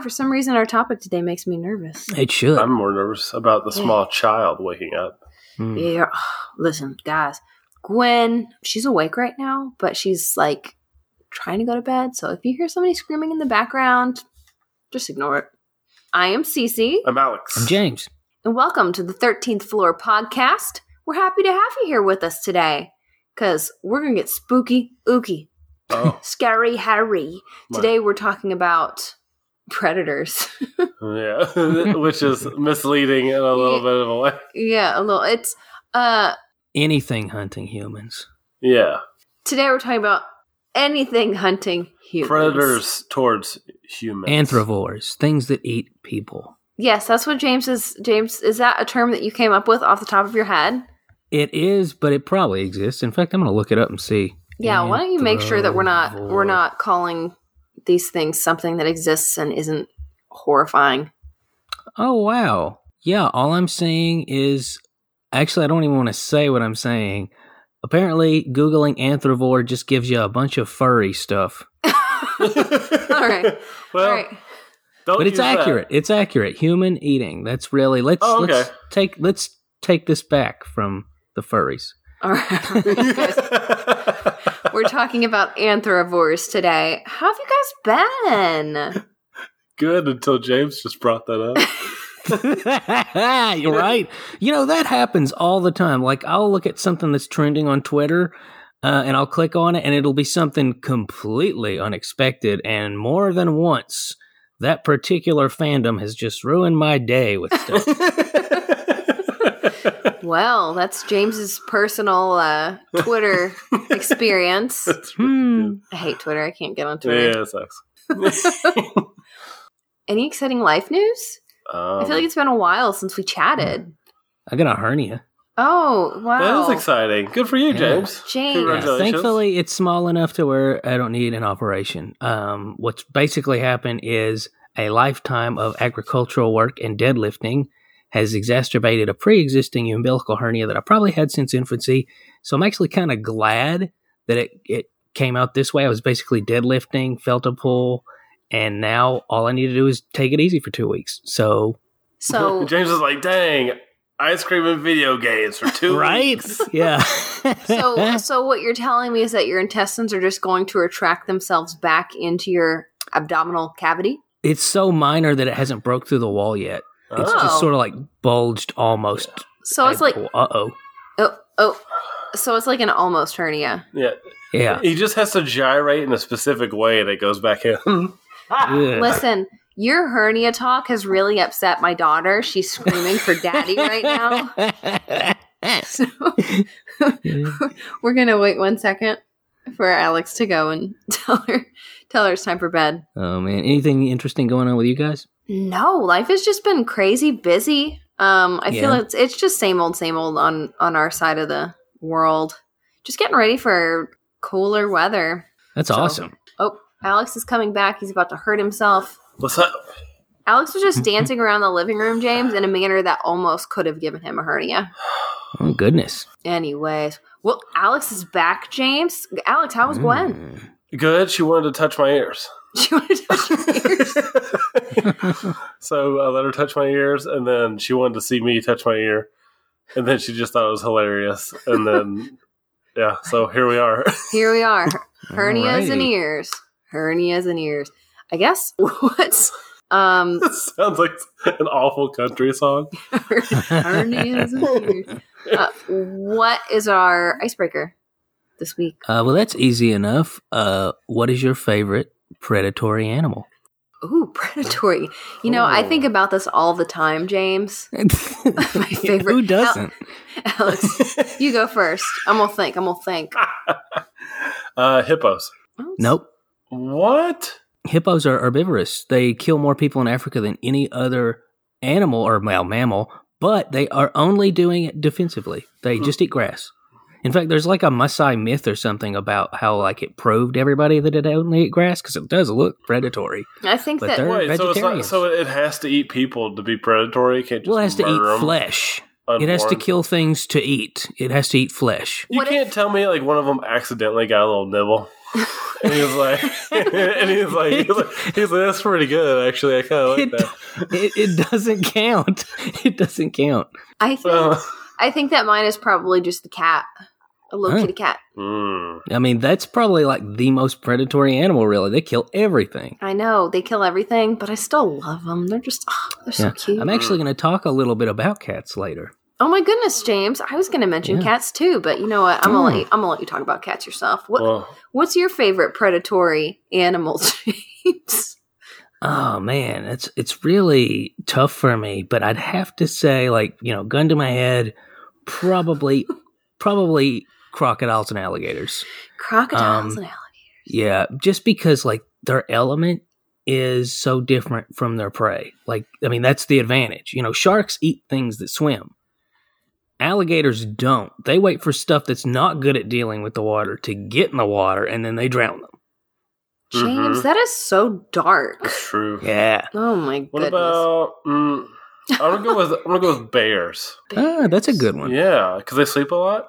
I don't know why. For some reason, our topic today makes me nervous. It should. I'm more nervous about the Yeah. small child waking up. Hmm. Yeah. Listen, guys. Gwen, she's awake right now, but she's like trying to go to bed. So if you hear somebody screaming in the background, just ignore it. I am Cece, I'm Alex. I'm James. and welcome to the 13th Floor podcast. We're happy to have you here with us today because we're going to get spooky, ooky, Oh, scary, Harry. my- Today we're talking about predators. yeah, which is misleading in a little Yeah. bit of a way. yeah, a little. It's, uh, Anything hunting humans. Yeah, today we're talking about anything hunting humans. predators towards humans. Anthrovores, things that eat people. Yes, that's what James is. James, is that a term that you came up with off the top of your head? It is, but it probably exists. In fact, I'm going to look it up and see. Yeah. Why don't you make sure that we're not we're not calling these things something that exists and isn't horrifying? Oh, wow. Yeah, all I'm saying is actually, I don't even want to say what I'm saying. Apparently, Googling Anthrovore just gives you a bunch of furry stuff. All right. well, All right. don't but it's use that. accurate. It's accurate. Human eating. That's really let's Oh, okay. let's take let's take this back from the furries. All right. Guys, we're talking about anthrovores today. How have you guys been? Good until James just brought that up. You're right. You know that happens all the time. Like I'll look at something that's trending on Twitter, uh, and I'll click on it, and it'll be something completely unexpected. And more than once, that particular fandom has just ruined my day with stuff. Well, that's James's personal uh, Twitter experience. Hmm. I hate Twitter. I can't get on good. Twitter. Yeah, it sucks. Any exciting life news? I feel like Um, it's been a while since we chatted. I got a hernia. Oh, wow. that is exciting. Good for you, Yeah. James. James. Yeah, Congratulations. thankfully, it's small enough to where I don't need an operation. Um, what's basically happened is a lifetime of agricultural work and deadlifting has exacerbated a pre-existing umbilical hernia that I probably had since infancy. So I'm actually kind of glad that it it came out this way. I was basically deadlifting, felt a pull, and now all I need to do is take it easy for two weeks. So So, James is like, dang, ice cream and video games for two right, weeks. yeah. so, so what you're telling me is that your intestines are just going to retract themselves back into your abdominal cavity? it's so minor that it hasn't broke through the wall yet. It's Oh. just sort of like bulged almost. So it's like, uh oh. oh, oh, so it's like an almost hernia. Yeah. Yeah. He just has to gyrate in a specific way and it goes back in. Ugh. Listen, your hernia talk has really upset my daughter. She's screaming for daddy right now. So we're gonna wait one second for Alex to go and tell her tell her it's time for bed. oh man, anything interesting going on with you guys? No, life has just been crazy busy. Um, I feel it's it's just same old, same old on on our side of the world. Just getting ready for cooler weather. That's So- awesome. Oh, Alex is coming back. He's about to hurt himself. What's up? Alex was just dancing around the living room, James, in a manner that almost could have given him a hernia. Oh goodness. Anyways, well, Alex is back, James. Alex, how was Gwen? Mm. Good. She wanted to touch my ears. She wanted to touch your ears. so I let her touch my ears, and then she wanted to see me touch my ear, and then she just thought it was hilarious, and then yeah, so here we are. Here we are. Hernias and ears. Hernias and ears. I guess what's um Sounds like an awful country song. hernias and ears. Uh, what is our icebreaker this week? Uh, well, that's easy enough. Uh, what is your favorite predatory animal? Ooh, predatory. You know, I think about this all the time, James. My favorite- Who doesn't? Alex, you go first. I'm gonna think. I'm gonna think. uh, hippos. Nope. What? Hippos are herbivorous. They kill more people in Africa than any other animal or well, mammal, but they are only doing it defensively. They Hmm. just eat grass. In fact, there's like a Maasai myth or something about how like it proved everybody that it only ate grass because it does look predatory. I think But that they're- Wait, so it's not, so it has to eat people to be predatory. It can't just Well, it has to eat murder 'em flesh. It has to kill things to eat. It has to eat flesh. You What can't if- tell me like one of them accidentally got a little nibble. and he was like, and he was like, he was like, he was like, that's pretty good, actually. I kind of like it, that. it, it doesn't count. It doesn't count. I think Well, I think that mine is probably just the cat, a little Huh. kitty cat. mm, I mean, that's probably like the most predatory animal. Really, they kill everything. I know they kill everything, but I still love them. They're just oh, they're so cute. I'm actually going to talk a little bit about cats later. oh my goodness, James! I was going to mention Yeah. cats too, but you know what? I'm gonna Oh. let you, I'm gonna let you talk about cats yourself. What well, What's your favorite predatory animal, James? Oh man, it's it's really tough for me, but I'd have to say, like you know, gun to my head, probably, probably crocodiles and alligators. Crocodiles Um, and alligators. Yeah, just because like their element is so different from their prey. Like, I mean, that's the advantage. You know, sharks eat things that swim. Alligators don't. They wait for stuff that's not good at dealing with the water to get in the water, and then they drown them. James, Mhm. that is so dark. that's true. Yeah, Oh my goodness. What about? Mm, I'm gonna go with I'm gonna go with bears. ah, that's a good one. Yeah, because they sleep a lot,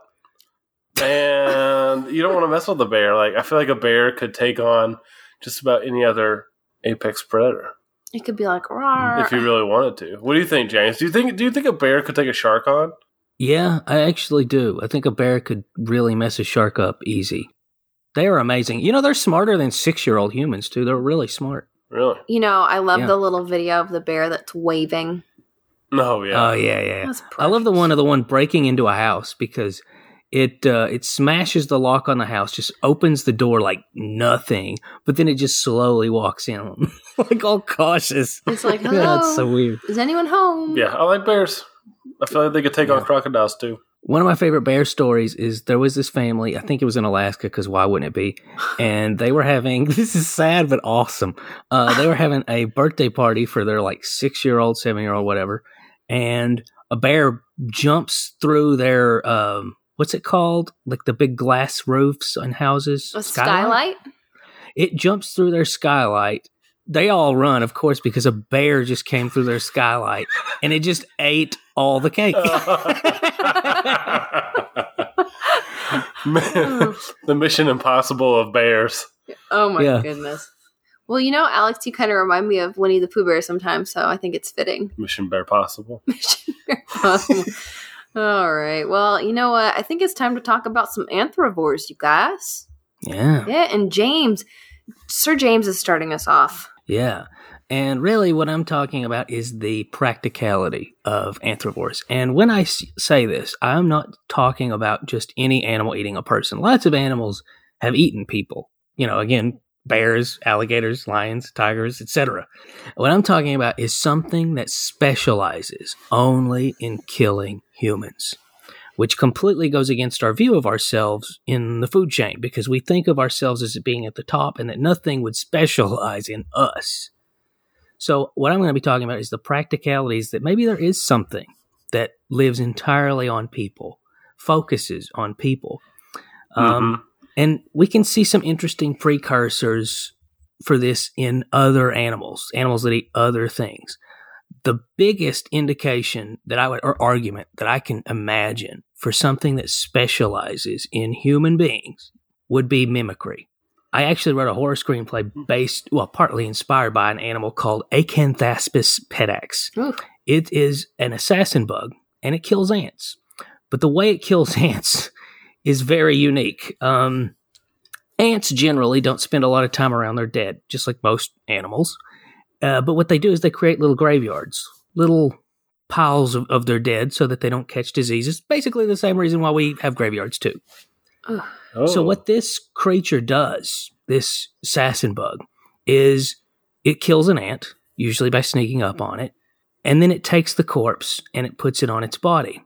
and you don't want to mess with a bear. Like I feel like a bear could take on just about any other apex predator It could be like, Rawr. if you really wanted to. What do you think, James? Do you think do you think a bear could take a shark on? Yeah, I actually do. I think a bear could really mess a shark up easy. They are amazing. You know, they're smarter than six year old humans, too. They're really smart. Really? you know, I love Yeah. the little video of the bear that's waving. No, yeah. Oh, yeah, yeah. I love the one of the one breaking into a house because it uh, it smashes the lock on the house, just opens the door like nothing, but then it just slowly walks in, like all cautious. It's like, yeah, hello, it's so weird. is anyone home? yeah, I like bears. I feel like they could take Yeah. on crocodiles too. One of my favorite bear stories is there was this family, I think it was in Alaska, because why wouldn't it be? And they were having, this is sad but awesome. Uh, they were having a birthday party for their like six year old, seven year old, whatever. And a bear jumps through their, um, what's it called? Like the big glass roofs on houses. A skylight? It jumps through their skylight. They all run, of course, because a bear just came through their skylight and it just ate all the cake. The Mission Impossible of bears. Oh my Yeah. goodness. Well, you know, Alex, you kind of remind me of Winnie the Pooh Bear sometimes, so I think it's fitting. Mission Bear Possible. Mission Impossible. All right. Well, you know what? I think it's time to talk about some anthrovores, you guys. yeah. Yeah, and James, Sir James is starting us off. Yeah. And really, what I'm talking about is the practicality of anthrovores. And when I say this, I'm not talking about just any animal eating a person. Lots of animals have eaten people. You know, again, bears, alligators, lions, tigers, etc. What I'm talking about is something that specializes only in killing humans, which completely goes against our view of ourselves in the food chain because we think of ourselves as being at the top and that nothing would specialize in us. So, what I'm going to be talking about is the practicalities that maybe there is something that lives entirely on people, focuses on people. Um, and we can see some interesting precursors for this in other animals, animals that eat other things. The biggest indication that I would, or argument that I can imagine for something that specializes in human beings would be mimicry. I actually wrote a horror screenplay based, well, partly inspired by an animal called Acanthaspis petax. Ooh. It is an assassin bug and it kills ants. But the way it kills ants is very unique. Um, ants generally don't spend a lot of time around their dead, just like most animals. Uh, but what they do is they create little graveyards, little piles of, of their dead so that they don't catch diseases. Basically, the same reason why we have graveyards too. Oh. So what this creature does, this assassin bug, is it kills an ant, usually by sneaking up on it, and then it takes the corpse and it puts it on its body.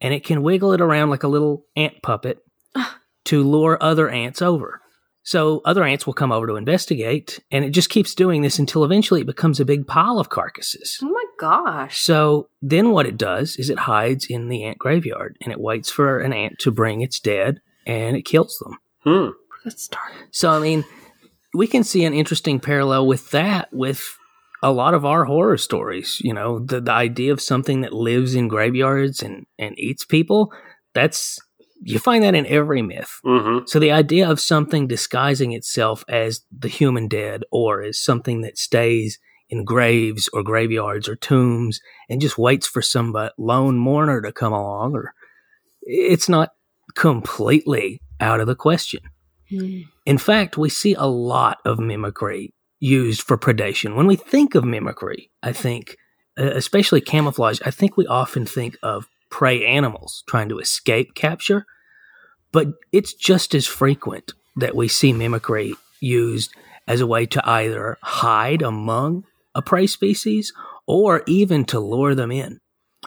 And it can wiggle it around like a little ant puppet to lure other ants over. So other ants will come over to investigate, and it just keeps doing this until eventually it becomes a big pile of carcasses. Oh my gosh. So then what it does is it hides in the ant graveyard and it waits for an ant to bring its dead and it kills them. Hmm. Let's start. So, I mean, we can see an interesting parallel with that with a lot of our horror stories. You know, the, the idea of something that lives in graveyards and, and eats people, that's You find that in every myth. Mm-hmm. So the idea of something disguising itself as the human dead or as something that stays in graves or graveyards or tombs and just waits for some lone mourner to come along or it's not completely out of the question. Hmm. In fact, we see a lot of mimicry used for predation. When we think of mimicry, I think, uh, especially camouflage, I think we often think of prey animals trying to escape capture, but it's just as frequent that we see mimicry used as a way to either hide among a prey species or even to lure them in.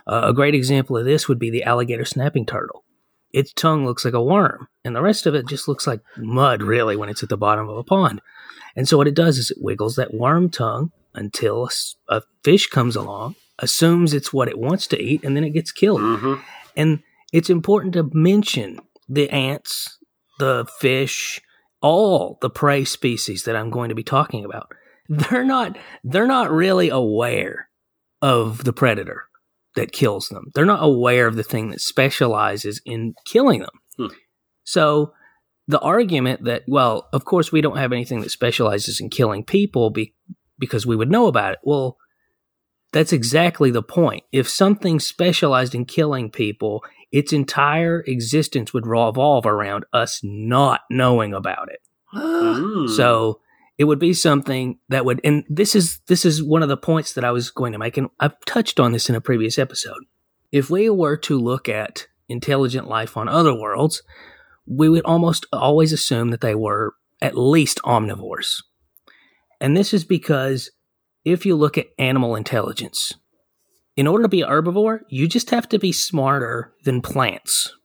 Uh, a great example of this would be the alligator snapping turtle. Its tongue looks like a worm, and the rest of it just looks like mud, really, when it's at the bottom of a pond. And so, what it does is it wiggles that worm tongue until a fish comes along, assumes it's what it wants to eat, and then it gets killed. Mm-hmm. And it's important to mention the ants, the fish, all the prey species that I'm going to be talking about. They're not they're not really aware of the predator that kills them. They're not aware of the thing that specializes in killing them. Hmm. So the argument that well, of course we don't have anything that specializes in killing people be, because we would know about it. Well, that's exactly the point. If something specialized in killing people, its entire existence would revolve around us not knowing about it. Mm. So it would be something that would, and this is this is one of the points that I was going to make, and I've touched on this in a previous episode. If we were to look at intelligent life on other worlds, we would almost always assume that they were at least omnivores. And this is because if you look at animal intelligence, in order to be a herbivore, you just have to be smarter than plants.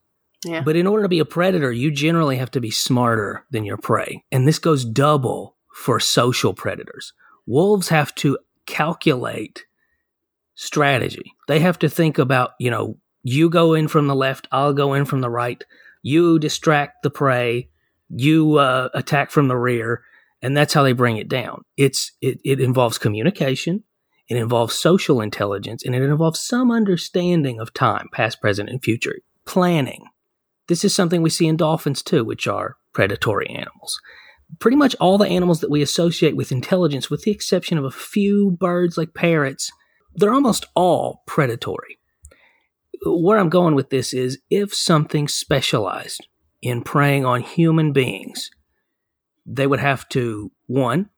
Yeah. But in order to be a predator, you generally have to be smarter than your prey. And this goes double for social predators. Wolves have to calculate strategy. They have to think about, you know, you go in from the left, I'll go in from the right. You distract the prey, you uh, attack from the rear, and that's how they bring it down. It's it, it involves communication, it involves social intelligence, and it involves some understanding of time, past, present, and future. Planning. This is something we see in dolphins too, which are predatory animals. Pretty much all the animals that we associate with intelligence, with the exception of a few birds like parrots, they're almost all predatory. Where I'm going with this is if something specialized in preying on human beings, they would have to, one,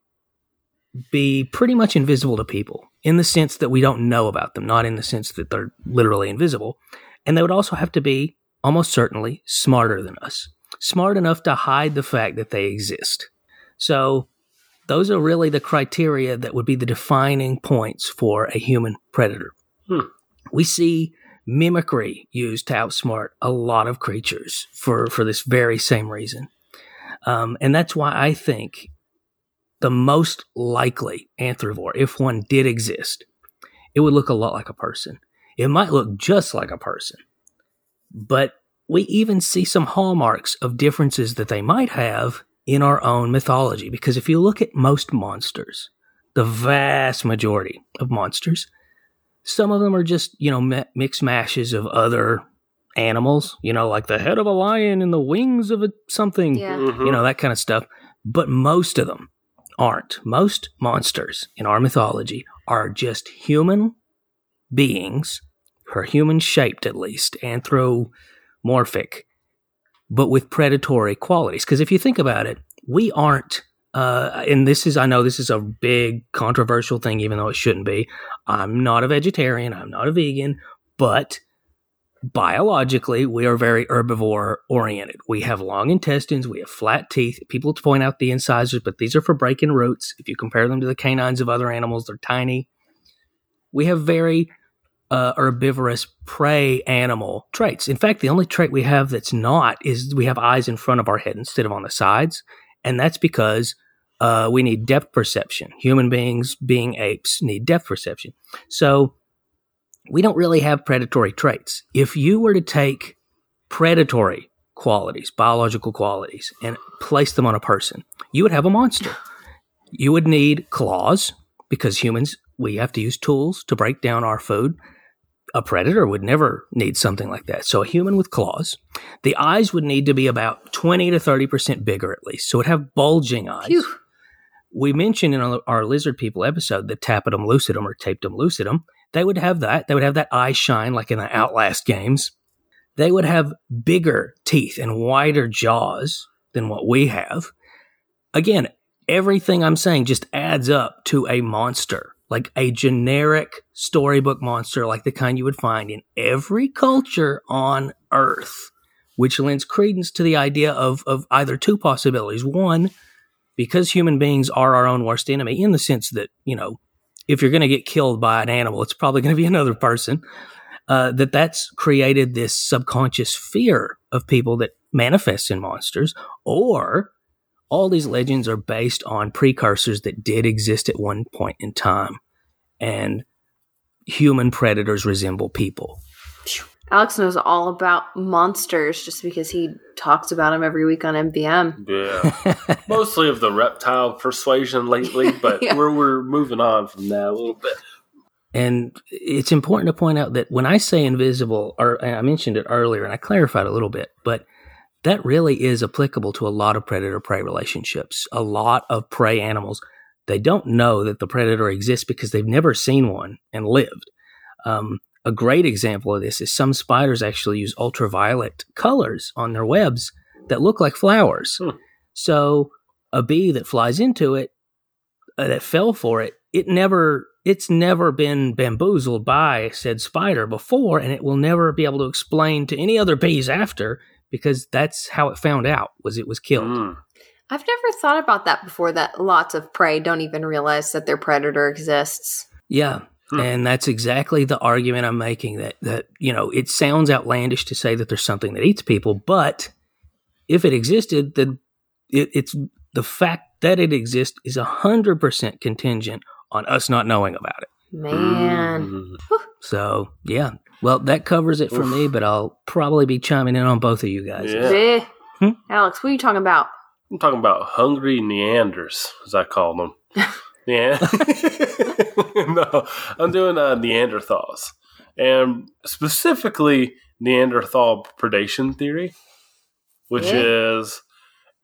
be pretty much invisible to people in the sense that we don't know about them, not in the sense that they're literally invisible. And they would also have to be almost certainly smarter than us, smart enough to hide the fact that they exist. So, those are really the criteria that would be the defining points for a human predator. Hmm. We see mimicry used to outsmart a lot of creatures for, for this very same reason. Um, and that's why I think the most likely anthropivore, if one did exist, it would look a lot like a person. It might look just like a person, but we even see some hallmarks of differences that they might have in our own mythology. Because if you look at most monsters, the vast majority of monsters, some of them are just, you know, mi- mixed mashes of other animals, you know, like the head of a lion and the wings of a something, Yeah. Mhm. you know, that kind of stuff. But most of them aren't. Most monsters in our mythology are just human beings, or human shaped at least, anthropomorphic, but with predatory qualities. Because if you think about it, we aren't. Uh, and this is, I know this is a big controversial thing, even though it shouldn't be. I'm not a vegetarian, I'm not a vegan, but biologically, we are very herbivore oriented. We have long intestines, we have flat teeth. People point out the incisors, but these are for breaking roots. If you compare them to the canines of other animals, they're tiny. We have very uh, herbivorous prey animal traits. In fact, the only trait we have that's not is we have eyes in front of our head instead of on the sides. And that's because uh, we need depth perception. Human beings, being apes, need depth perception. So we don't really have predatory traits. If you were to take predatory qualities, biological qualities, and place them on a person, you would have a monster. You would need claws because humans, we have to use tools to break down our food. a predator would never need something like that. So a human with claws, the eyes would need to be about 20 to 30% bigger at least. So it would have bulging eyes. Phew. We mentioned in our, our lizard people episode the tapetum lucidum or tapetum lucidum. They would have that. They would have that eye shine like in the Outlast games. They would have bigger teeth and wider jaws than what we have. Again, everything I'm saying just adds up to a monster, like a generic storybook monster, like the kind you would find in every culture on Earth, which lends credence to the idea of, of either two possibilities. One, because human beings are our own worst enemy, in the sense that, you know, if you're going to get killed by an animal, it's probably going to be another person. Uh, that that's created this subconscious fear of people that manifests in monsters, or all these legends are based on precursors that did exist at one point in time, and human predators resemble people. Alex knows all about monsters just because he talks about them every week on MVM. Yeah, mostly of the reptile persuasion lately, but Yeah. we're we're moving on from that a little bit. And it's important to point out that when I say invisible, or I mentioned it earlier and I clarified a little bit, but that really is applicable to a lot of predator prey relationships. A lot of prey animals, they don't know that the predator exists because they've never seen one and lived. Um, a great example of this is some spiders actually use ultraviolet colors on their webs that look like flowers. Hmm. So a bee that flies into it, uh, that fell for it, it never, it's never been bamboozled by said spider before, and it will never be able to explain to any other bees after because that's how it found out was it was killed. Mm. I've never thought about that before that lots of prey don't even realize that their predator exists. Yeah. Hmm. And that's exactly the argument I'm making that, that, you know, it sounds outlandish to say that there's something that eats people, but if it existed, then it, it's the fact that it exists is 100% contingent on us not knowing about it. Man. Mm. So, yeah. Well, that covers it for Oof. me, but I'll probably be chiming in on both of you guys. Yeah. Eh. Hmm? Alex, what are you talking about? I'm talking about hungry Neanders, as I call them. Yeah. no, I'm doing uh, Neanderthals, and specifically Neanderthal predation theory, which Yeah. is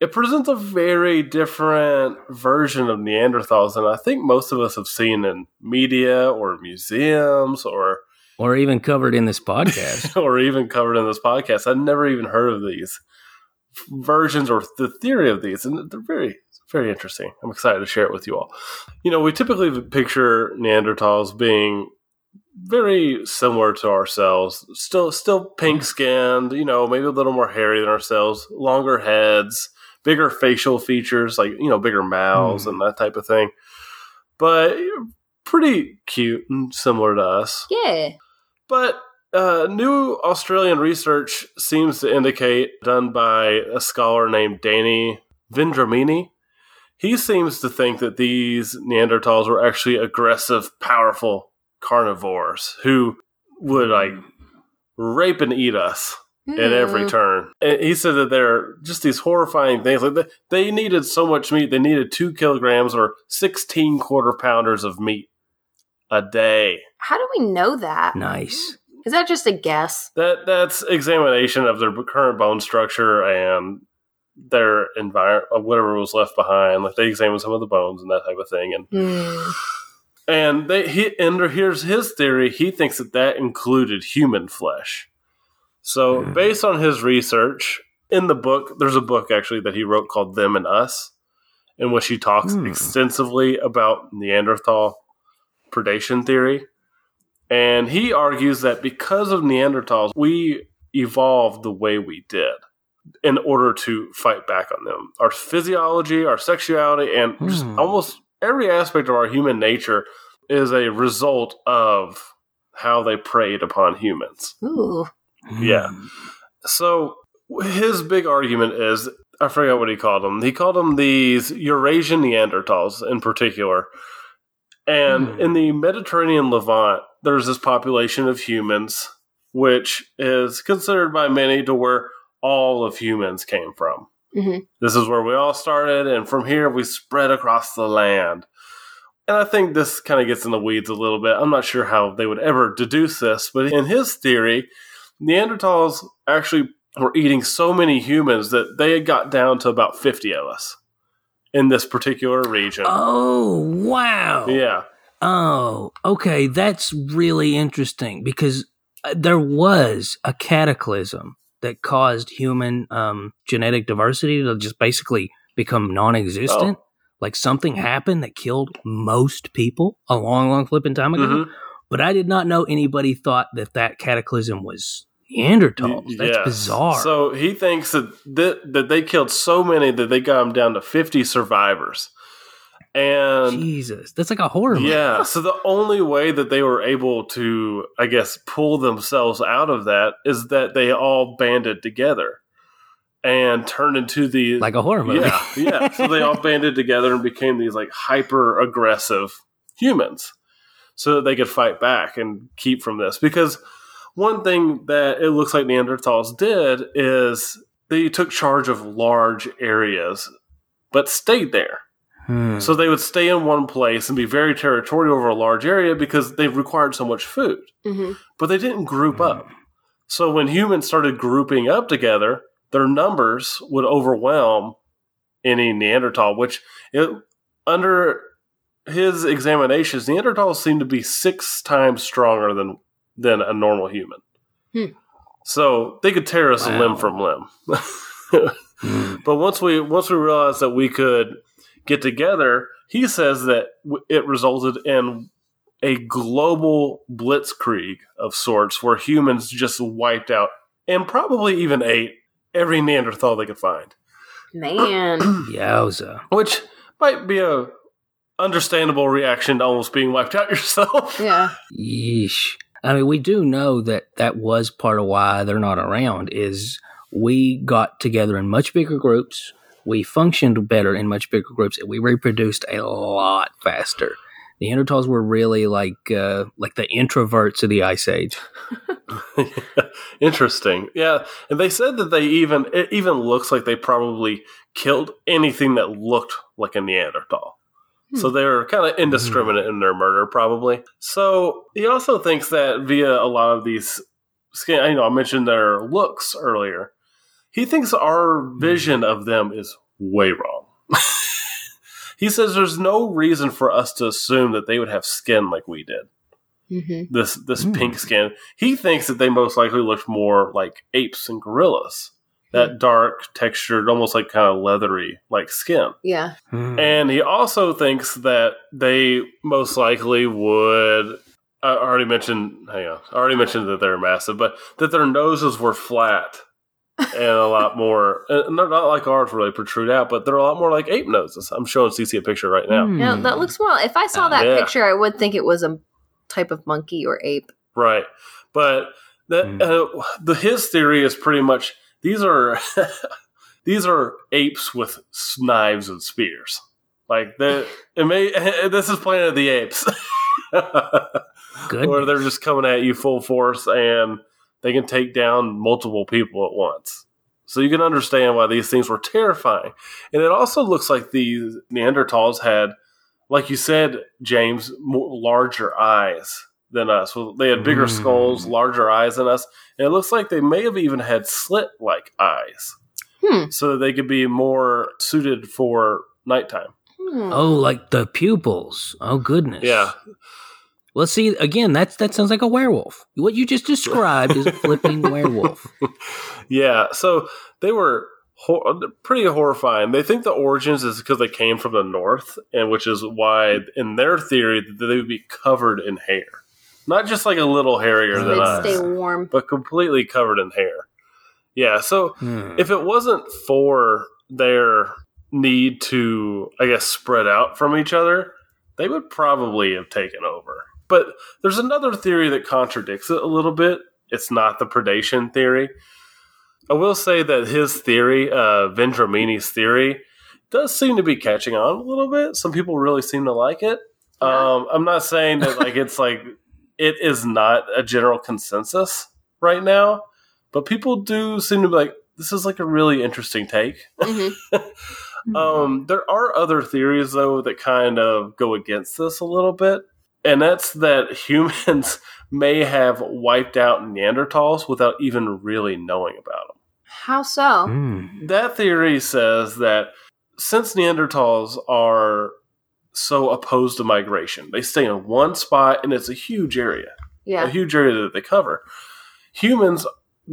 it presents a very different version of Neanderthals than I think most of us have seen in media or museums or Or even covered in this podcast. or even covered in this podcast. I'd never even heard of these versions or the theory of these, and they're very, very interesting. I'm excited to share it with you all. You know, we typically picture Neanderthals being very similar to ourselves, still, still pink skinned. You know, maybe a little more hairy than ourselves, longer heads, bigger facial features, like you know, bigger mouths Hmm. and that type of thing. But pretty cute and similar to us. Yeah. But uh, new Australian research seems to indicate, done by a scholar named Danny Vendramini, he seems to think that these Neanderthals were actually aggressive, powerful carnivores who would like rape and eat us at every Hmm. turn. And he said that they're just these horrifying things. Like they, they needed so much meat; they needed two kilograms or sixteen quarter pounders of meat a day. How do we know that? nice. Is that just a guess? That that's examination of their current bone structure and their environment, whatever was left behind. Like they examined some of the bones and that type of thing, and Hmm. and they he and here's his theory. He thinks that that included human flesh. So Hmm. based on his research in the book, there's a book actually that he wrote called "Them and Us," in which he talks Hmm. extensively about Neanderthal predation theory. And he argues that because of Neanderthals, we evolved the way we did in order to fight back on them. Our physiology, our sexuality, and just Hmm. almost every aspect of our human nature is a result of how they preyed upon humans. Ooh. Yeah. Hmm. So his big argument is I forgot what he called them. He called them these Eurasian Neanderthals in particular. And Hmm. in the Mediterranean Levant, there's this population of humans, which is considered by many to where all of humans came from. Mhm. This is where we all started, and from here we spread across the land. and I think this kind of gets in the weeds a little bit. I'm not sure how they would ever deduce this, but in his theory, Neanderthals actually were eating so many humans that they had got down to about 50 of us in this particular region. Oh, wow. Yeah. Oh, okay. That's really interesting because uh, there was a cataclysm that caused human um, genetic diversity to just basically become non existent. Oh. Like something happened that killed most people a long, long flipping time ago. Mhm. But I did not know anybody thought that that cataclysm was Neanderthals. That's bizarre. So he thinks that, that that they killed so many that they got them down to 50 survivors. And Jesus, that's like a horror movie. yeah, so the only way that they were able to, I guess, pull themselves out of that is that they all banded together and turned into the like a horror movie. yeah, yeah. So they all banded together and became these like hyper aggressive humans so that they could fight back and keep from this. Because one thing that it looks like Neanderthals did is they took charge of large areas but stayed there. Hmm. So they would stay in one place and be very territorial over a large area because they required so much food. hmm But they didn't group up. So when humans started grouping up together, their numbers would overwhelm any Neanderthal, which it, under his examinations, Neanderthals seem to be six times stronger than than a normal human. Hmm. So they could tear us Wow. limb from limb. Hmm. But once we once we realized that we could get together, he says that it resulted in a global blitzkrieg of sorts, where humans just wiped out and probably even ate every Neanderthal they could find, Man. Yowza. which might be a understandable reaction to almost being wiped out yourself. yeah. Yeesh. I mean, we do know that that was part of why they're not around is we got together in much bigger groups. We functioned better in much bigger groups and we reproduced a lot faster. Neanderthals were really like uh, like the introverts of the Ice Age. Interesting. Yeah, and they said that they even it even looks like they probably killed anything that looked like a Neanderthal. So they were kind of indiscriminate in their murder, probably. So he also thinks that via a lot of these skin, you know, I mentioned their looks earlier. He thinks our vision of them is way wrong. he says there's no reason for us to assume that they would have skin like we did hmm this this Hmm. pink skin. He thinks that they most likely looked more like apes and gorillas. That dark textured, almost like kind of leathery like skin. Yeah. Hmm. And he also thinks that they most likely would I already mentioned hang on. I already mentioned that they're massive, but that their noses were flat and a lot more and they're not like ours where they protrude out, but they're a lot more like ape noses. I'm showing Cece a picture right now. Now, that looks more. If I saw that Yeah. picture, I would think it was a type of monkey or ape. Right. But that Mm. uh, the his theory is pretty much these are these are apes with knives and spears. Like the it may this is Planet of the Apes. Good. Where they're just coming at you full force and they can take down multiple people at once. So you can understand why these things were terrifying. And it also looks like these Neanderthals had, like you said, James, more, larger eyes than us. Well, They had bigger Mm. skulls, larger eyes than us. And it looks like they may have even had slit like eyes Hmm. so that they could be more suited for nighttime. Hmm. Oh, like the pupils. Oh goodness. Yeah. Well, see, again, that's that sounds like a werewolf. What you just described is a flipping werewolf. Yeah, so they were hor- pretty horrifying. They think the origins is because they came from the north, and which is why, in their theory, that they would be covered in hair, not just like a little hairier So than they'd us, stay warm. but completely covered in hair. Yeah, so Hmm. if it wasn't for their need to, I guess, spread out from each other, they would probably have taken over. But there's another theory that contradicts it a little bit. It's not the predation theory. I will say that his theory, uh, Vendramini's theory, does seem to be catching on a little bit. Some people really seem to like it. Yeah. Um, I'm not saying that like it's like it is not a general consensus right now, but people do seem to be like, this is like a really interesting take. Mhm. Um, there are other theories though that kind of go against this a little bit, and that's that humans may have wiped out Neanderthals without even really knowing about them. How so? Hmm. That theory says that since Neanderthals are so opposed to migration, they stay in one spot and it's a huge area, Yeah. a huge area that they cover. Humans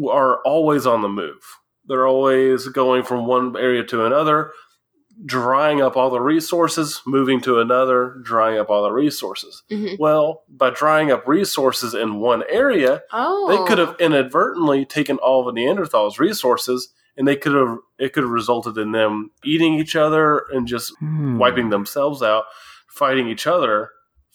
are always on the move. They're always going from one area to another, drying up all the resources, moving to another, drying up all the resources. Mhm. Well, by drying up resources in one area, Oh. they could have inadvertently taken all of Neanderthals' resources, and they could have it could have resulted in them eating each other and just Hmm. wiping themselves out, fighting each other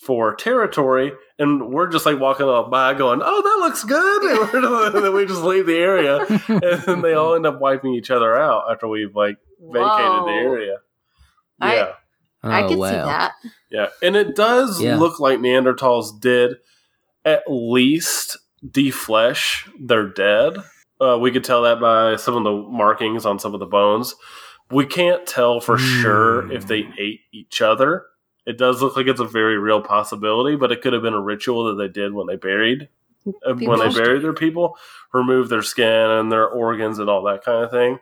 for territory, and we're just like walking off by, going, "Oh, that looks good," and, we're- and then we just leave the area, and then they all end up wiping each other out after we've like vacated Whoa. the area. Yeah. I Oh, could see that. Yeah, and it does Yeah. look like Neanderthals did at least deflesh their dead. Uh, we could tell that by some of the markings on some of the bones. We can't tell for sure Hmm. if they ate each other. It does look like it's a very real possibility, but it could have been a ritual that they did when they buried uh, when they buried their people, remove their skin and their organs and all that kind of thing.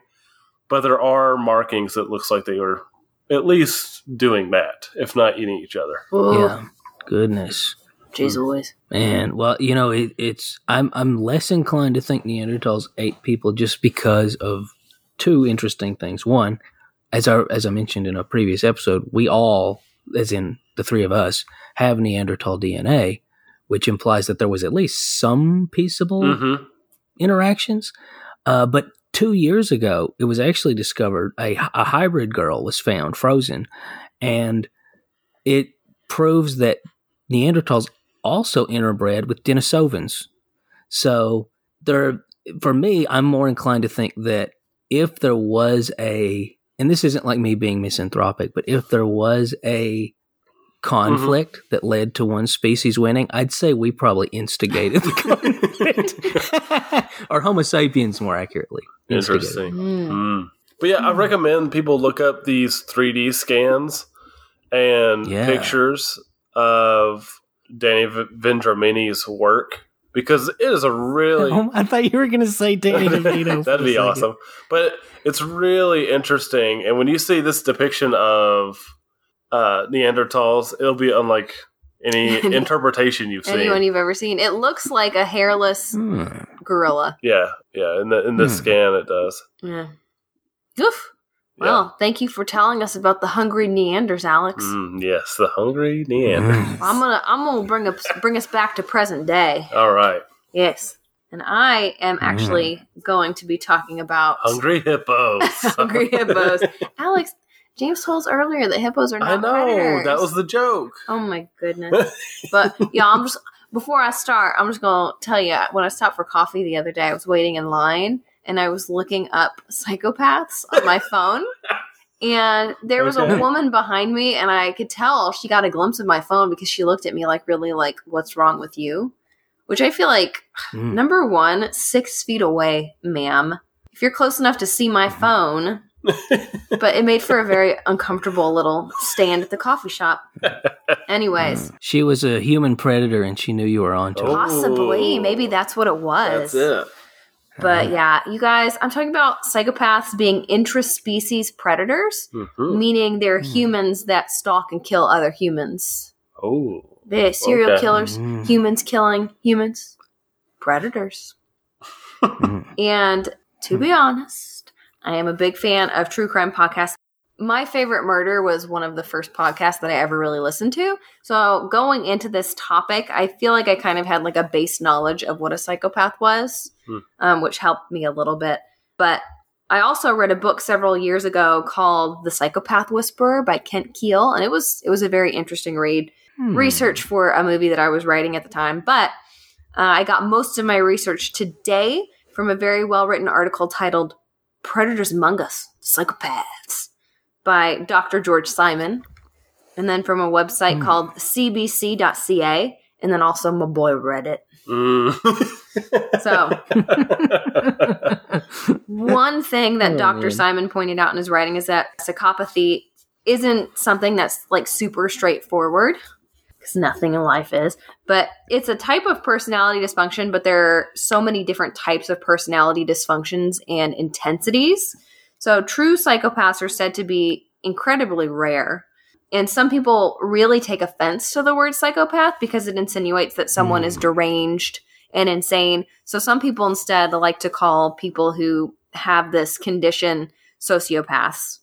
But there are markings that looks like they were at least doing that, if not eating each other. Yeah. Goodness. Jeez Louise. Man, well, you know, it, it's I'm I'm less inclined to think Neanderthals ate people just because of two interesting things. One, as I as I mentioned in a previous episode, we all, as in the three of us, have Neanderthal DNA, which implies that there was at least some peaceable Mm-hmm. interactions. Uh, but two years ago, it was actually discovered a, a hybrid girl was found frozen, and it proves that Neanderthals also interbred with Denisovans. So there, for me, I'm more inclined to think that if there was a, and this isn't like me being misanthropic, but if there was a conflict that led to one species winning, I'd say we probably instigated the conflict. or Homo sapiens, more accurately. instigated. Interesting. Mm. Mm. But yeah, I recommend people look up these 3D scans and Yeah. pictures of Danny V- Vendramini's work because it is a really Oh, I thought you were going to say Danny DeVito. for That'd be awesome. But it's really interesting. And when you see this depiction of uh, Neanderthals, it'll be unlike any interpretation you've seen. Anyone you've ever seen. It looks like a hairless Hmm. gorilla. yeah, yeah. In the in this Hmm. scan, it does. Yeah. Oof. Yeah. Well, thank you for telling us about the hungry Neanders, Alex. Mm, yes, the hungry Neander. Mm. I'm gonna I'm gonna bring up bring us back to present day. All right, Yes. And I am actually going to be talking about hungry hippos. hungry hippos. Alex, James told us earlier that hippos are not I know predators. that was the joke. Oh my goodness. but yeah, I'm just before I start, I'm just gonna tell you when I stopped for coffee the other day, I was waiting in line and I was looking up psychopaths on my phone. And there was Okay. a woman behind me, and I could tell she got a glimpse of my phone because she looked at me like, really, like, what's wrong with you? Which I feel like, Mm. number one, six feet away, ma'am. If you're close enough to see my phone, but it made for a very uncomfortable little stand at the coffee shop. Anyways, She was a human predator and she knew you were onto Oh. it. possibly, maybe that's what it was. That's it. But yeah, you guys, I'm talking about psychopaths being intraspecies predators, Mhm. meaning they're humans that stalk and kill other humans. Oh, They're serial Okay. killers, Mm. humans killing humans, predators. Mm. And to be honest, I am a big fan of true crime podcasts. My favorite murder was one of the first podcasts that I ever really listened to. So going into this topic, I feel like I kind of had like a base knowledge of what a psychopath was, Hmm. um, which helped me a little bit. But I also read a book several years ago called The Psychopath Whisperer by Kent Kiehl, and it was it was a very interesting read Hmm. research for a movie that I was writing at the time. But uh, I got most of my research today from a very well written article titled Predators Among Us Psychopaths by Dr. George Simon. And then from a website Hmm. called cbc.ca. and then also my boy Reddit. Mm. So one thing that Oh, Dr. man. Simon pointed out in his writing is that psychopathy isn't something that's like super straightforward because nothing in life is, but it's a type of personality dysfunction. But there are so many different types of personality dysfunctions and intensities. So true psychopaths are said to be incredibly rare. And some people really take offense to the word psychopath because it insinuates that someone is hmm. deranged and insane. So some people instead like to call people who have this condition sociopaths.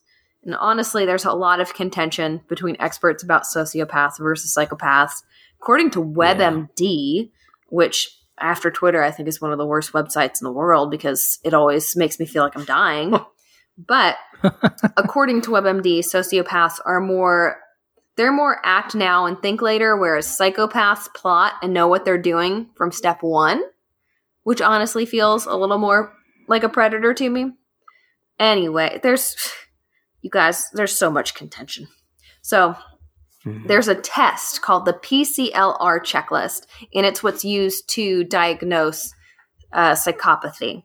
And honestly, there's a lot of contention between experts about sociopaths versus psychopaths. According to WebMD, which after Twitter, I think is one of the worst websites in the world because it always makes me feel like I'm dying. but according to WebMD, sociopaths are more they're more act now and think later, whereas psychopaths plot and know what they're doing from step one, which honestly feels a little more like a predator to me. Anyway, there's you guys, there's so much contention. So there's a test called the PCLR checklist, and it's what's used to diagnose uh, psychopathy.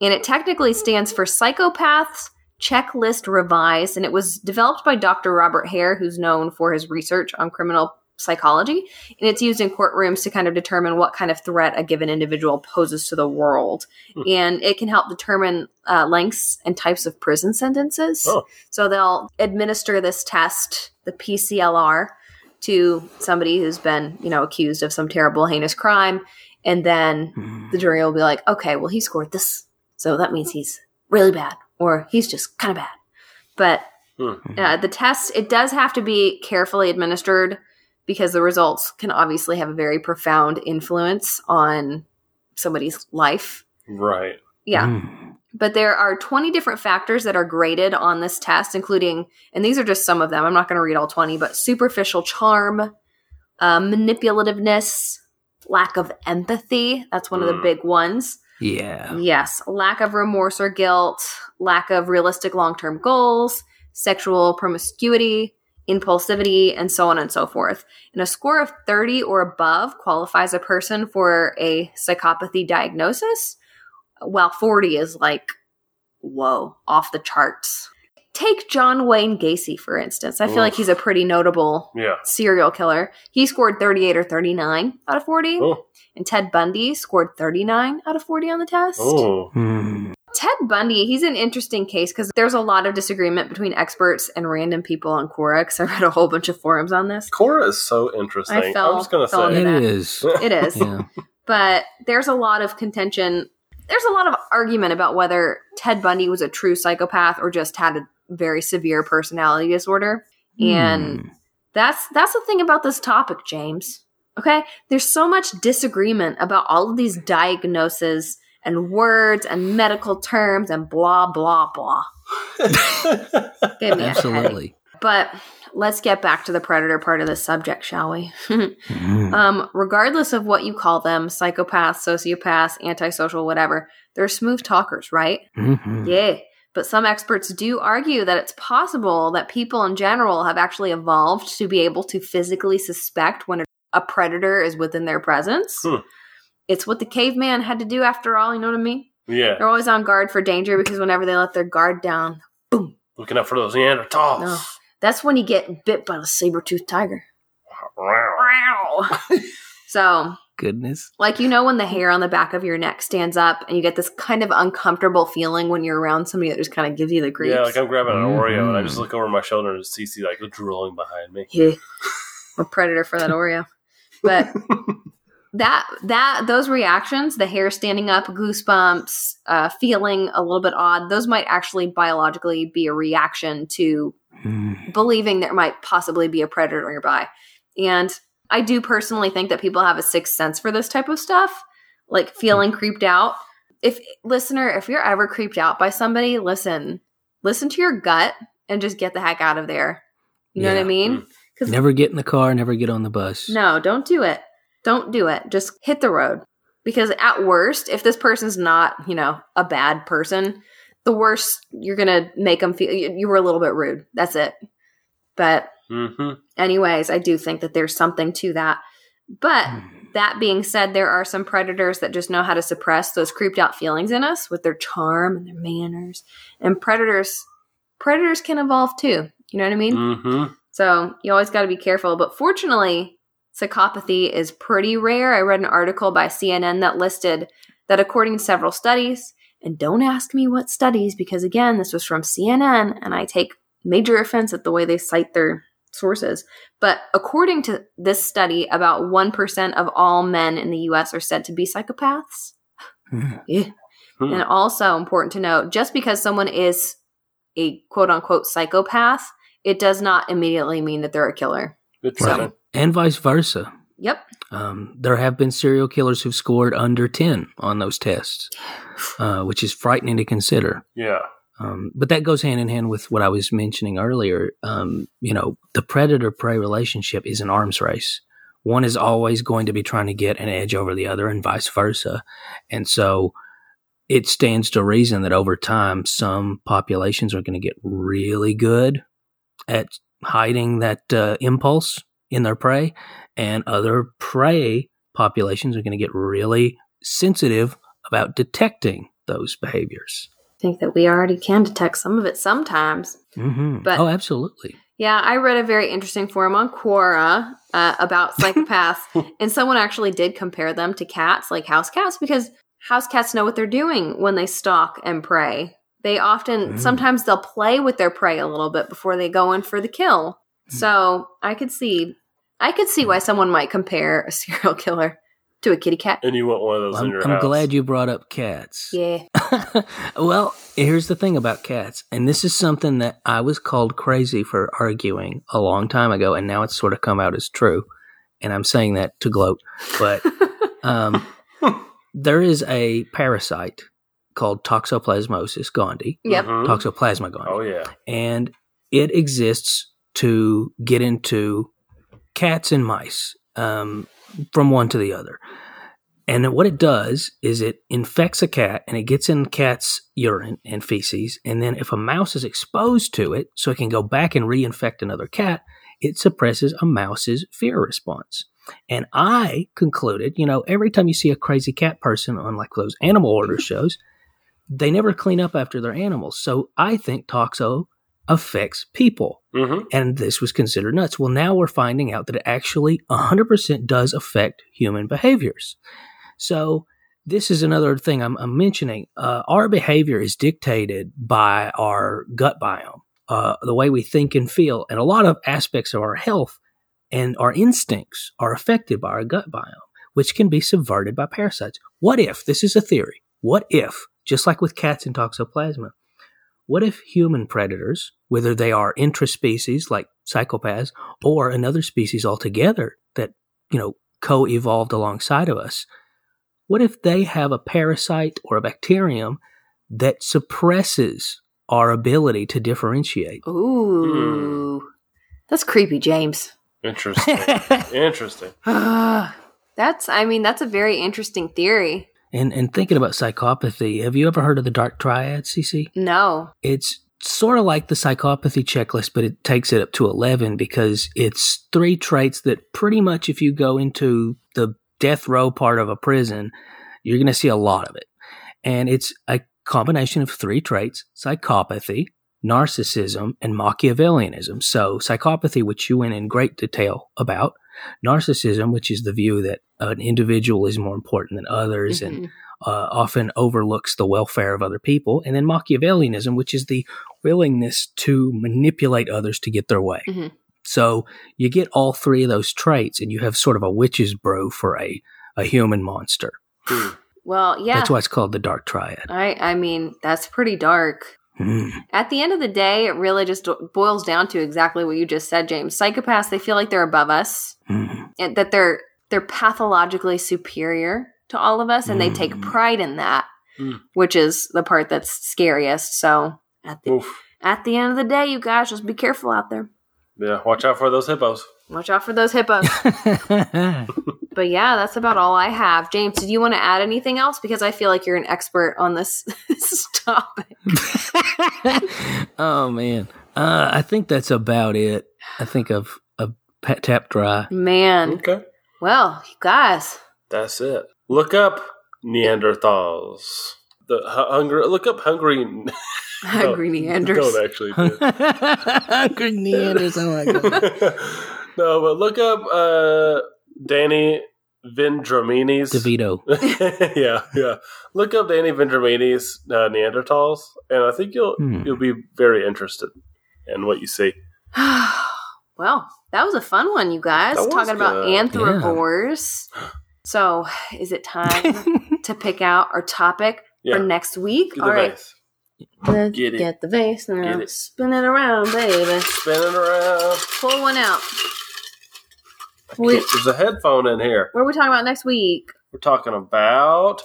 And it technically stands for Psychopaths Checklist Revised, and it was developed by Dr. Robert Hare, who's known for his research on criminal psychology. And it's used in courtrooms to kind of determine what kind of threat a given individual poses to the world. And it can help determine uh, lengths and types of prison sentences. Oh. So they'll administer this test, the PCLR, to somebody who's been, you know, accused of some terrible, heinous crime. And then the jury will be like, okay, well, he scored this. So that means he's really bad, or he's just kind of bad. But Hmm. uh, the test, it does have to be carefully administered because the results can obviously have a very profound influence on somebody's life. right. Yeah. Mm. But there are 20 different factors that are graded on this test, including, and these are just some of them. I'm not going to read all 20, but superficial charm, uh, manipulativeness, lack of empathy. That's one of the Mm. big ones. Yeah. Yes. Lack of remorse or guilt, lack of realistic long term goals, sexual promiscuity, impulsivity, and so on and so forth. And a score of 30 or above qualifies a person for a psychopathy diagnosis, while 40 is like, whoa, off the charts. Take John Wayne Gacy, for instance. I feel like he's a pretty notable Yeah. serial killer. He scored 38 or 39 out of 40. Oh. And Ted Bundy scored 39 out of 40 on the test. Oh. Mm. Ted Bundy, he's an interesting case because there's a lot of disagreement between experts and random people on Quora. Because I read a whole bunch of forums on this. Quora is so interesting. I fell- I'm just gonna fell say. into It that. is. It is. Yeah. but there's a lot of contention. There's a lot of argument about whether Ted Bundy was a true psychopath or just had a very severe personality disorder. And Hmm. that's that's the thing about this topic, James. Okay? There's so much disagreement about all of these diagnoses and words and medical terms and blah blah blah. Gave me a. Absolutely. But let's get back to the predator part of the subject, shall we? Mm. um, regardless of what you call them, psychopaths, sociopaths, antisocial, whatever, they're smooth talkers, right? Mhm. Yeah. But some experts do argue that it's possible that people in general have actually evolved to be able to physically suspect when a, a predator is within their presence. Hmm. It's what the caveman had to do after all, you know what I mean? yeah. They're always on guard for danger because whenever they let their guard down, boom. Looking out for those Neanderthals. No. that's when you get bit by the saber-toothed tiger. Wow. so, Goodness. like you know when the hair on the back of your neck stands up and you get this kind of uncomfortable feeling when you're around somebody that just kind of gives you the creeps. Yeah, like I'm grabbing an mm-hmm. Oreo and I just look over my shoulder and see see like a drooling behind me. Yeah. I'm a predator for that Oreo. But that that those reactions, the hair standing up, goosebumps, uh, feeling a little bit odd, those might actually biologically be a reaction to Mm. believing there might possibly be a predator nearby. And I do personally think that people have a sixth sense for this type of stuff, like feeling creeped out. If listener, if you're ever creeped out by somebody, listen, listen to your gut and just get the heck out of there. You know what I mean? Because Never get in the car, never get on the bus. no, don't do it. Don't do it. Just hit the road. Because at worst, if this person's not, you know, a bad person, the worst you're going to make them feel you, you were a little bit rude. That's it. But Mm-hmm. anyways, I do think that there's something to that. But That being said, there are some predators that just know how to suppress those creeped out feelings in us with their charm and their manners. And predators predators can evolve too. You know what I mean? Mm-hmm. So you always got to be careful. But fortunately, psychopathy is pretty rare. I read an article by CNN that listed that according to several studies, and don't ask me what studies because again, this was from CNN and I take major offense at the way they cite their sources. But according to this study, about 1% of all men in the US are said to be psychopaths. Mhm. Yeah. Hmm. And also important to note, just because someone is a quote unquote psychopath, it does not immediately mean that they're a killer. Interesting. Right. And vice versa. Yep. Um, there have been serial killers who've scored under 10 on those tests, uh, which is frightening to consider. Yeah. Um, but that goes hand in hand with what I was mentioning earlier. Um, you know, the predator prey relationship is an arms race. One is always going to be trying to get an edge over the other, and vice versa. And so it stands to reason that over time, some populations are going to get really good at hiding that uh, impulse in their prey, and other prey populations are going to get really sensitive about detecting those behaviors. I think that we already can detect some of it sometimes. Mm-hmm. But- oh, absolutely. Yeah, I read a very interesting forum on Quora uh, about psychopaths, and someone actually did compare them to cats, like house cats, because house cats know what they're doing when they stalk and prey. They often, Mm. sometimes they'll play with their prey a little bit before they go in for the kill. So I could see, I could see why someone might compare a serial killer to a kitty cat. And you want one of those in I'm, your I'm house. glad you brought up cats. Yeah. well, here's the thing about cats, and this is something that I was called crazy for arguing a long time ago, and now it's sort of come out as true. And I'm saying that to gloat, but um, there is a parasite called Toxoplasmosis gondii, Yep. Mhm. Toxoplasma gondii, Oh yeah. and it exists to get into cats and mice um, from one to the other. And what it does is it infects a cat and it gets in cat's urine and feces. And then if a mouse is exposed to it, so it can go back and reinfect another cat, it suppresses a mouse's fear response. And I concluded, you know, every time you see a crazy cat person on like those animal order shows, they never clean up after their animals. So I think Toxo affects people Mm-hmm. and this was considered nuts. Well, now we're finding out that it actually 100% does affect human behaviors. So, this is another thing I'm, I'm mentioning. Uh, our behavior is dictated by our gut biome, uh, the way we think and feel, and a lot of aspects of our health and our instincts are affected by our gut biome, which can be subverted by parasites. What if, this is a theory, what if, just like with cats and toxoplasma, what if human predators, whether they are intraspecies like psychopaths or another species altogether that, you know, co-evolved alongside of us, what if they have a parasite or a bacterium that suppresses our ability to differentiate? Ooh. Hmm. That's creepy, James. Interesting. Interesting. that's, I mean, that's a very interesting theory. And and thinking about psychopathy, have you ever heard of the dark triad, Cece? No. It's sort of like the psychopathy checklist, but it takes it up to 11 because it's three traits that pretty much, if you go into the death row part of a prison, you're going to see a lot of it. And it's a combination of three traits psychopathy, narcissism, and Machiavellianism. So, psychopathy, which you went in great detail about, narcissism, which is the view that an individual is more important than others and Mhm. uh, often overlooks the welfare of other people, and then Machiavellianism, which is the willingness to manipulate others to get their way. Mhm. So you get all three of those traits, and you have sort of a witch's brew for a, a human monster. Hmm. Well, yeah. That's why it's called the Dark Triad. I, I mean, that's pretty dark. Mm. At the end of the day, it really just boils down to exactly what you just said, James. Psychopaths, they feel like they're above us, Mm. and that they're they're pathologically superior to all of us, and they take Mm. pride in that, which is the part that's scariest. So at the Oof. at the end of the day, you guys just be careful out there. Yeah. Watch out for those hippos. Watch out for those hippos. but yeah, that's about all I have. James, did you want to add anything else? Because I feel like you're an expert on this, this topic. oh man, uh, I think that's about it. I think I've, I've tapped dry. Man. Okay. Well, you guys, That's it. Look up Neanderthals. The hu- hungry. Look up hungry. Hungry Neanders. Don't actually. Do. Hungry Neanders. Oh my god. No, but look up uh, Danny Vendramini's. DeVito. yeah, yeah. Look up Danny Vendramini's uh, Neanderthals, and I think you'll Hmm. you'll be very interested in what you see. well, that was a fun one, you guys. That was Talking about good. anthrovores. So, is it time to pick out our topic Yeah. for next week? Do the All right, vase. let's Get it. get the vase now. Get it. Spin it around, baby. Spin it around. Pull one out. I There's a headphone in here. What are we talking about next week? We're talking about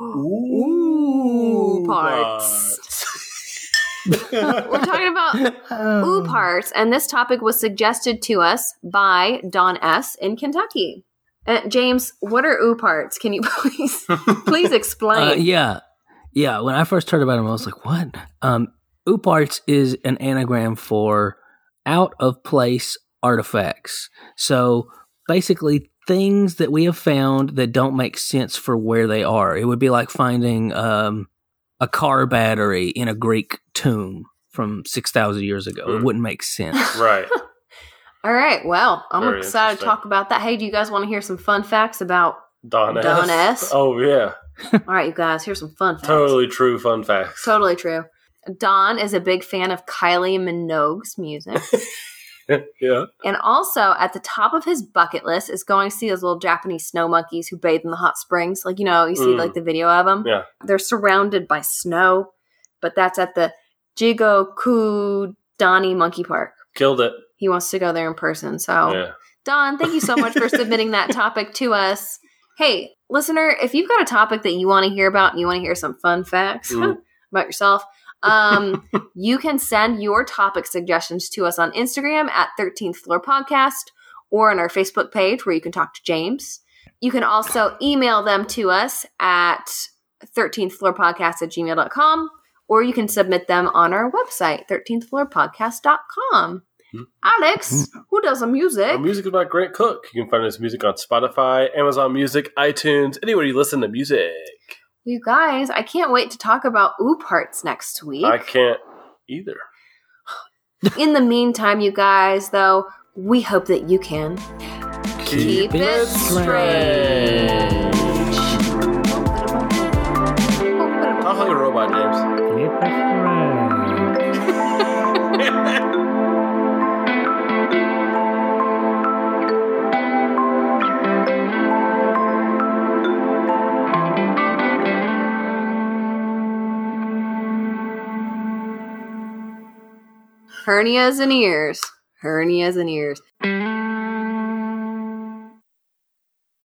Ooh, parts. We're talking about ooh Oh. parts, and this topic was suggested to us by Don S. in Kentucky. Uh, James, what are OOPArts? Can you please please explain? Uh, yeah, yeah. When I first heard about him, I was like, "What?" Um, parts is an anagram for out of place artifacts. So basically, things that we have found that don't make sense for where they are. It would be like finding um, a car battery in a Greek tomb from six thousand years ago. It Hmm. wouldn't make sense. right. All right, well, I'm Very excited to talk about that. Hey, do you guys want to hear some fun facts about? Don, Don S. S. Oh yeah, All right, you guys, here's some fun facts. totally true. Fun facts. Totally true. Don is a big fan of Kylie Minogue's music. yeah. And also at the top of his bucket list is going to see those little Japanese snow monkeys who bathe in the hot springs. Like, you know, you see Mm. like the video of them. Yeah. They're surrounded by snow, but that's at the Jigokudani Monkey Park. Killed it. He wants to go there in person. So, Yeah. Don, thank you so much for submitting that topic to us. Hey, listener, if you've got a topic that you want to hear about and you want to hear some fun facts Mm. about yourself, um, you can send your topic suggestions to us on Instagram at 13th Floor Podcast or on our Facebook page where you can talk to James. You can also email them to us at 13th Floor Podcast at gmail.com or you can submit them on our website, 13thfloorpodcast.com. Hmm. Alex, who does the music? Our music is by Grant Cook. You can find his music on Spotify, Amazon Music, iTunes, anywhere you listen to music. You guys, I can't wait to talk about OOPArts next week. I can't either. In the meantime, you guys, though, we hope that you can keep, it strange. Talk like a robot, James. Hernias and ears. Hernias and ears.